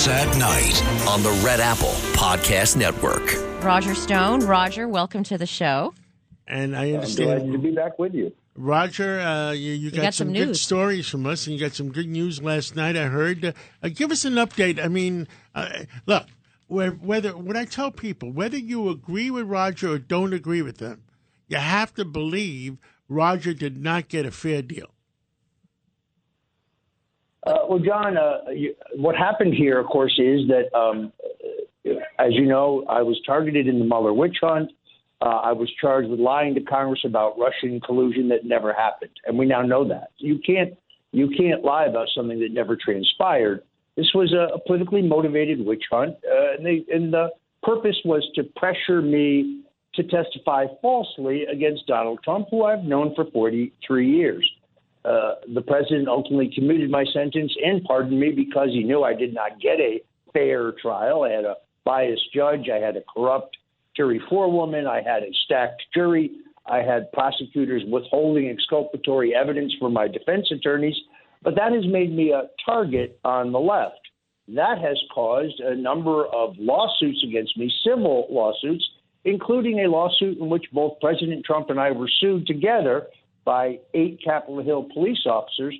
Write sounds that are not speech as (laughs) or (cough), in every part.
Cats at Night on the Red Apple Podcast Network. Roger Stone. Roger, welcome to the show. And I I'm understand, delighted to be back with you. Roger, uh, you, you got, got some, some good news. stories from us, and you got some good news last night. I heard. Uh, give us an update. I mean, uh, look, whe- whether when I tell people whether you agree with Roger or don't agree with them, you have to believe Roger did not get a fair deal. Uh, well, John, uh, you, what happened here, of course, is that, um, as you know, I was targeted in the Mueller witch hunt. Uh, I was charged with lying to Congress about Russian collusion that never happened, and we now know that. You can't you can't lie about something that never transpired. This was a, a politically motivated witch hunt, uh, and, they, and the purpose was to pressure me to testify falsely against Donald Trump, who I've known for 43 years. Uh, the president ultimately commuted my sentence and pardoned me because he knew I did not get a fair trial. I had a biased judge, I had a corrupt jury forewoman, I had a stacked jury, I had prosecutors withholding exculpatory evidence from my defense attorneys. But that has made me a target on the left. That has caused a number of lawsuits against me, civil lawsuits, including a lawsuit in which both President Trump and I were sued together by eight Capitol Hill police officers,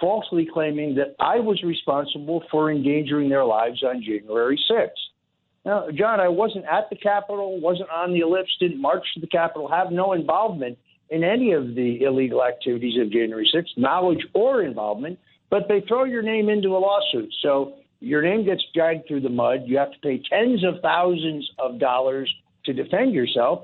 falsely claiming that I was responsible for endangering their lives on January 6th. Now, John, I wasn't at the Capitol, wasn't on the ellipse, didn't march to the Capitol, have no involvement in any of the illegal activities of January 6th, knowledge or involvement, but they throw your name into a lawsuit. So your name gets dragged through the mud. You have to pay tens of thousands of dollars to defend yourself.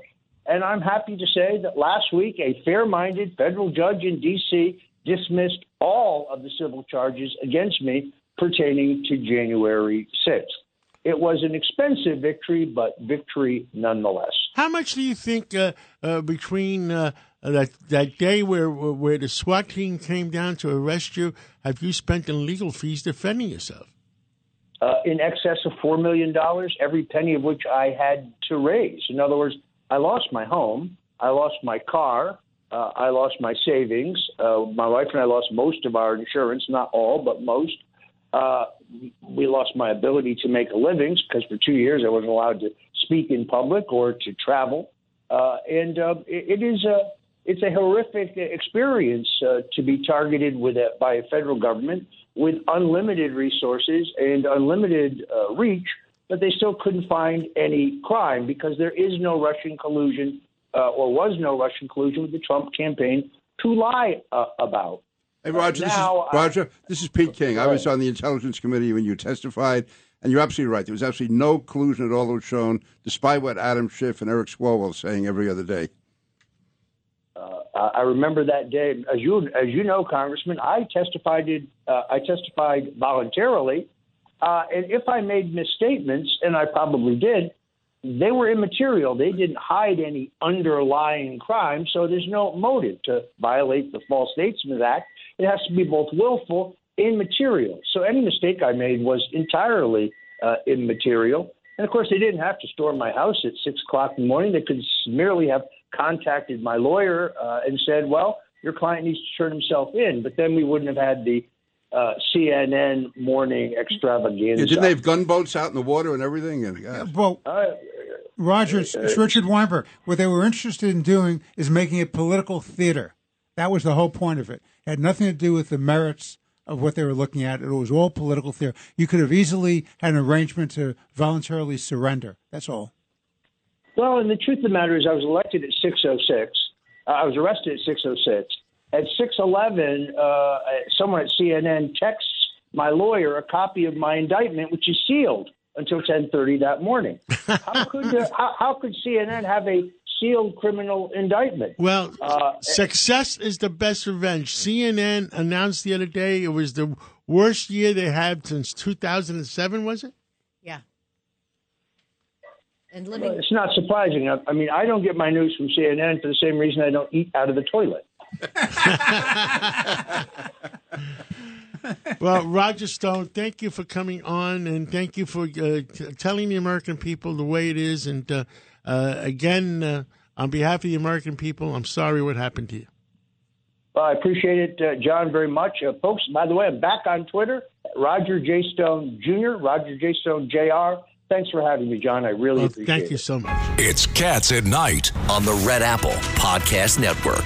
And I'm happy to say that last week, a fair minded federal judge in D.C. dismissed all of the civil charges against me pertaining to January 6th. It was an expensive victory, but victory nonetheless. How much do you think uh, uh, between uh, that that day where where the SWAT team came down to arrest you, have you spent in legal fees defending yourself? Uh, in excess of $4 million, every penny of which I had to raise. In other words, I lost my home, I lost my car, uh, I lost my savings. Uh, my wife and I lost most of our insurance, not all, but most. Uh, we lost my ability to make a living because for two years I wasn't allowed to speak in public or to travel. Uh, and uh, it, it is a it's a horrific experience uh, to be targeted with a, by a federal government with unlimited resources and unlimited uh, reach, but they still couldn't find any crime because there is no Russian collusion uh, or was no Russian collusion with the Trump campaign to lie uh, about. Hey, Roger, this is, uh, Roger, this is Pete King. I was on the Intelligence Committee when you testified, and you're absolutely right. There was absolutely no collusion at all that was shown, despite what Adam Schiff and Eric Swalwell are saying every other day. Uh, I remember that day, as you as you know, Congressman. I testified. Uh, I testified voluntarily, uh, and if I made misstatements, and I probably did, they were immaterial. They didn't hide any underlying crime, so there's no motive to violate the False Statement Act. It has to be both willful and material. So any mistake I made was entirely uh, immaterial. And of course, they didn't have to storm my house at six o'clock in the morning. They could merely have contacted my lawyer uh, and said, "Well, your client needs to turn himself in." But then we wouldn't have had the uh, CNN morning extravaganza. Yeah, didn't they have gunboats out in the water and everything? And, yeah. Well, Uh, Roger, it's, it's Richard Weinberg. What they were interested in doing is making it political theater. That was the whole point of it. It had nothing to do with the merits of what they were looking at. It was all political theater. You could have easily had an arrangement to voluntarily surrender. That's all. Well, and the truth of the matter is, I was elected at 6:06. Uh, I was arrested at 6:06. At 6:11, uh, someone at CNN texts my lawyer a copy of my indictment, which is sealed until 10:30 that morning. (laughs) How could uh, how, how could CNN have a sealed criminal indictment. Well, Uh, success is the best revenge. CNN announced the other day it was the worst year they had since 2007, was it? Yeah. And Well, living. It's not surprising. I, I mean, I don't get my news from CNN for the same reason I don't eat out of the toilet. (laughs) Well, Roger Stone, thank you for coming on, and thank you for uh, t- telling the American people the way it is. And uh, uh, again, uh, on behalf of the American people, I'm sorry what happened to you. Well, I appreciate it, uh, John, very much. Uh, folks, by the way, I'm back on Twitter, Roger J. Stone Jr., Roger J. Stone Jr. Thanks for having me, John. I really Well, appreciate thank it. you so much. It's Cats at Night on the Red Apple Podcast Network.